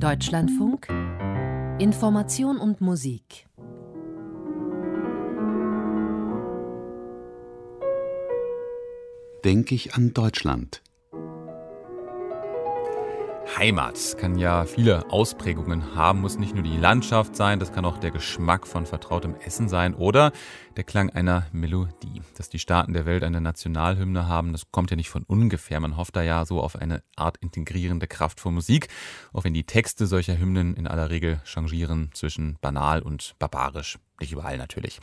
Deutschlandfunk Information und Musik Denke ich an Deutschland. Heimat kann ja viele Ausprägungen haben, muss nicht nur die Landschaft sein, das kann auch der Geschmack von vertrautem Essen sein oder der Klang einer Melodie. Dass die Staaten der Welt eine Nationalhymne haben, das kommt ja nicht von ungefähr. Man hofft da ja so auf eine Art integrierende Kraft von Musik, auch wenn die Texte solcher Hymnen in aller Regel changieren zwischen banal und barbarisch. Nicht überall natürlich.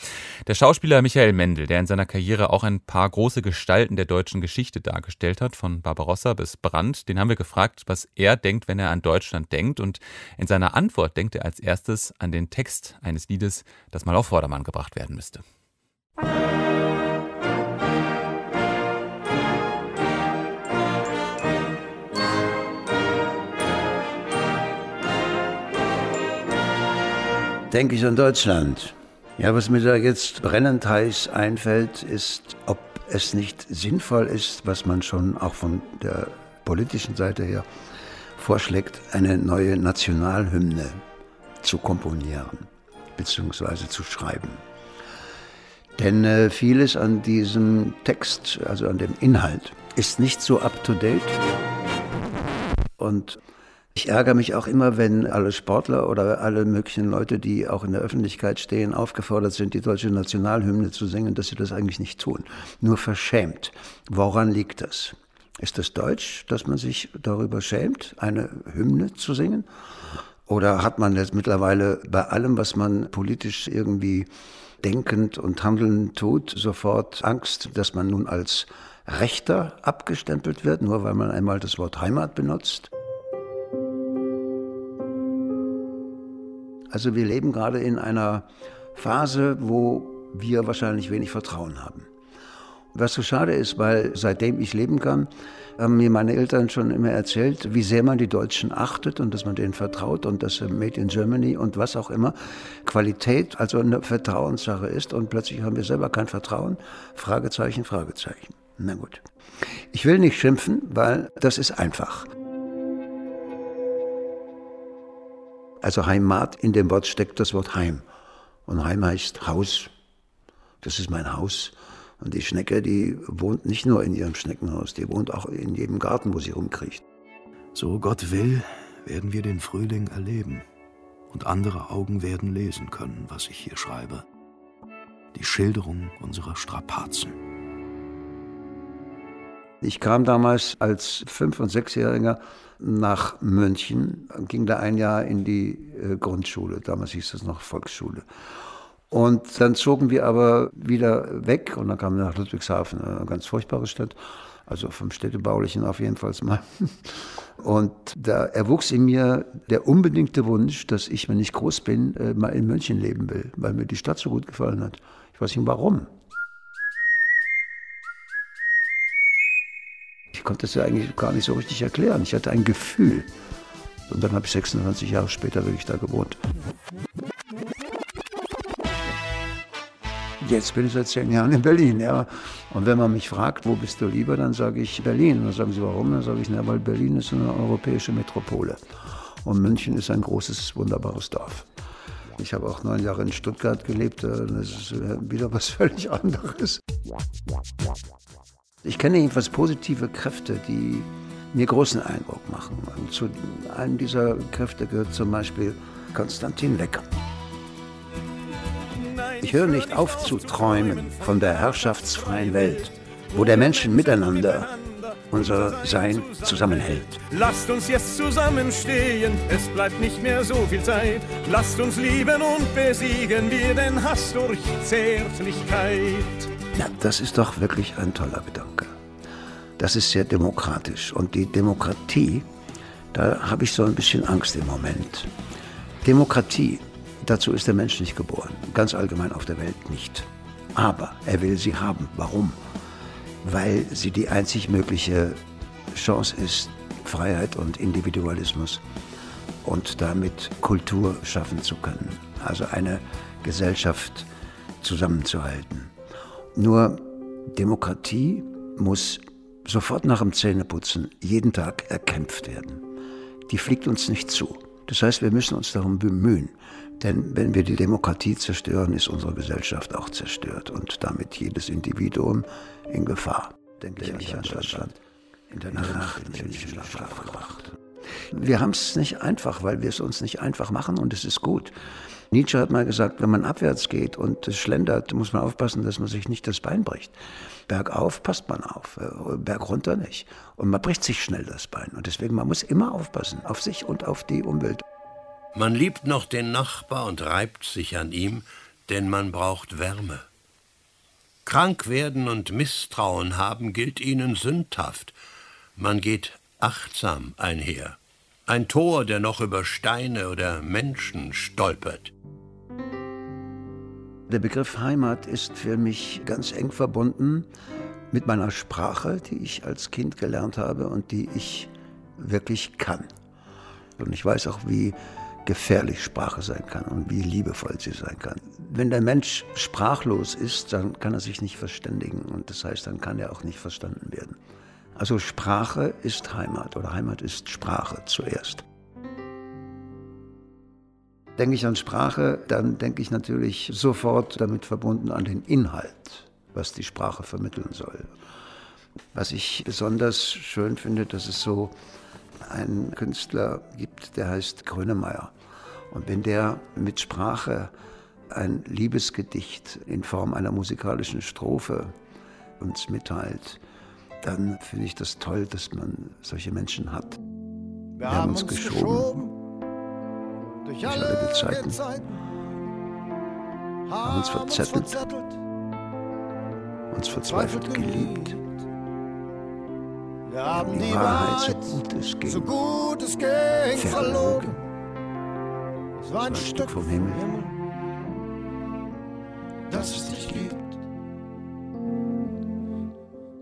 Der Schauspieler Michael Mendel, der in seiner Karriere auch ein paar große Gestalten der deutschen Geschichte dargestellt hat, von Barbarossa bis Brandt, den haben wir gefragt, was er denkt, wenn er an Deutschland denkt. Und in seiner Antwort denkt er als erstes an den Text eines Liedes, das mal auf Vordermann gebracht werden müsste. Denke ich an Deutschland. Ja, was mir da jetzt brennend heiß einfällt, ist, ob es nicht sinnvoll ist, was man schon auch von der politischen Seite her vorschlägt, eine neue Nationalhymne zu komponieren bzw. zu schreiben. Denn äh, vieles an diesem Text, also an dem Inhalt, ist nicht so up-to-date. Und ich ärgere mich auch immer, wenn alle Sportler oder alle möglichen Leute, die auch in der Öffentlichkeit stehen, aufgefordert sind, die deutsche Nationalhymne zu singen, dass sie das eigentlich nicht tun. Nur verschämt. Woran liegt das? Ist das Deutsch, dass man sich darüber schämt, eine Hymne zu singen? Oder hat man jetzt mittlerweile bei allem, was man politisch irgendwie denkend und handelnd tut, sofort Angst, dass man nun als Rechter abgestempelt wird, nur weil man einmal das Wort Heimat benutzt? Also wir leben gerade in einer Phase, wo wir wahrscheinlich wenig Vertrauen haben. Was so schade ist, weil seitdem ich leben kann, haben mir meine Eltern schon immer erzählt, wie sehr man die Deutschen achtet und dass man denen vertraut und dass Made in Germany und was auch immer Qualität also eine Vertrauenssache ist und plötzlich haben wir selber kein Vertrauen. Fragezeichen, Fragezeichen. Na gut. Ich will nicht schimpfen, weil das ist einfach. Also Heimat, in dem Wort steckt das Wort Heim. Und Heim heißt Haus. Das ist mein Haus. Und die Schnecke, die wohnt nicht nur in ihrem Schneckenhaus, die wohnt auch in jedem Garten, wo sie rumkriecht. So Gott will, werden wir den Frühling erleben. Und andere Augen werden lesen können, was ich hier schreibe. Die Schilderung unserer Strapazen. Ich kam damals als Fünf- und Sechsjähriger nach München, ging da ein Jahr in die äh, Grundschule, damals hieß das noch Volksschule. Und dann zogen wir aber wieder weg und dann kamen wir nach Ludwigshafen, eine ganz furchtbare Stadt, also vom Städtebaulichen auf jeden Fall mal. Und da erwuchs in mir der unbedingte Wunsch, dass ich, wenn ich groß bin, äh, mal in München leben will, weil mir die Stadt so gut gefallen hat. Ich weiß nicht warum. Ich konnte es ja eigentlich gar nicht so richtig erklären. Ich hatte ein Gefühl. Und dann habe ich 26 Jahre später wirklich da gewohnt. Jetzt bin ich seit zehn Jahren in Berlin, ja. Und wenn man mich fragt, wo bist du lieber, dann sage ich Berlin. Und dann sagen sie, warum? Dann sage ich, na, weil Berlin ist eine europäische Metropole. Und München ist ein großes, wunderbares Dorf. Ich habe auch neun Jahre in Stuttgart gelebt. Das ist wieder was völlig anderes. Ich kenne jedenfalls positive Kräfte, die mir großen Eindruck machen. Und zu einem dieser Kräfte gehört zum Beispiel Konstantin Wecker. Ich höre nicht auf zu träumen von der herrschaftsfreien Welt, wo der Mensch miteinander unser Sein zusammenhält. Lasst uns jetzt zusammenstehen, es bleibt nicht mehr so viel Zeit. Lasst uns lieben und besiegen wir den Hass durch Zärtlichkeit. Ja, das ist doch wirklich ein toller Gedanke. Das ist sehr demokratisch. Und die Demokratie, da habe ich so ein bisschen Angst im Moment. Demokratie, dazu ist der Mensch nicht geboren. Ganz allgemein auf der Welt nicht. Aber er will sie haben. Warum? Weil sie die einzig mögliche Chance ist, Freiheit und Individualismus und damit Kultur schaffen zu können. Also eine Gesellschaft zusammenzuhalten. Nur Demokratie muss sofort nach dem Zähneputzen jeden Tag erkämpft werden. Die fliegt uns nicht zu. Das heißt, wir müssen uns darum bemühen. Denn wenn wir die Demokratie zerstören, ist unsere Gesellschaft auch zerstört und damit jedes Individuum in Gefahr. Denke ich an Deutschland. In der Nacht in den Schlaf gebracht. Wir haben es nicht einfach, weil wir es uns nicht einfach machen und es ist gut. Nietzsche hat mal gesagt, wenn man abwärts geht und es schlendert, muss man aufpassen, dass man sich nicht das Bein bricht. Bergauf passt man auf, äh, bergunter nicht. Und man bricht sich schnell das Bein. Und deswegen, man muss immer aufpassen, auf sich und auf die Umwelt. Man liebt noch den Nachbar und reibt sich an ihm, denn man braucht Wärme. Krank werden und Misstrauen haben gilt ihnen sündhaft. Man geht achtsam einher. Ein Tor, der noch über Steine oder Menschen stolpert. Der Begriff Heimat ist für mich ganz eng verbunden mit meiner Sprache, die ich als Kind gelernt habe und die ich wirklich kann. Und ich weiß auch, wie gefährlich Sprache sein kann und wie liebevoll sie sein kann. Wenn der Mensch sprachlos ist, dann kann er sich nicht verständigen und das heißt, dann kann er auch nicht verstanden werden. Also Sprache ist Heimat oder Heimat ist Sprache zuerst. Denke ich an Sprache, dann denke ich natürlich sofort damit verbunden an den Inhalt, was die Sprache vermitteln soll. Was ich besonders schön finde, dass es so einen Künstler gibt, der heißt Grönemeyer. Und wenn der mit Sprache ein Liebesgedicht in Form einer musikalischen Strophe uns mitteilt, dann finde ich das toll, dass man solche Menschen hat. Wir, Wir haben uns geschoben, geschoben. Durch alle Gezeiten, Zeiten, haben uns verzettelt, verzettelt. Uns verzweifelt geliebt. Wir haben die, die Wahrheit, so gut es ging, so gut es ging verlogen. Es war ein, Stück vom Himmel, Himmel das es dich gibt.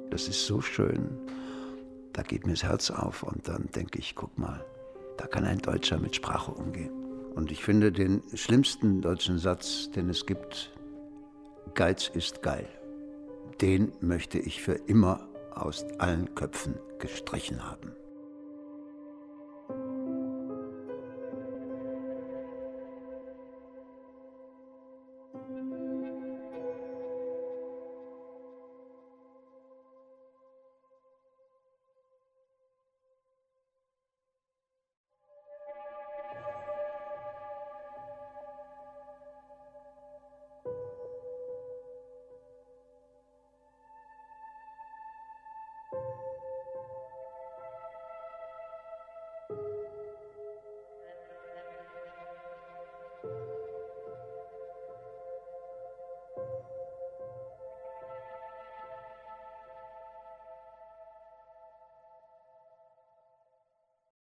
Das ist so schön. Da geht mir das Herz auf und dann denke ich, guck mal, da kann ein Deutscher mit Sprache umgehen. Und ich finde den schlimmsten deutschen Satz, den es gibt, Geiz ist geil. Den möchte ich für immer aus allen Köpfen gestrichen haben.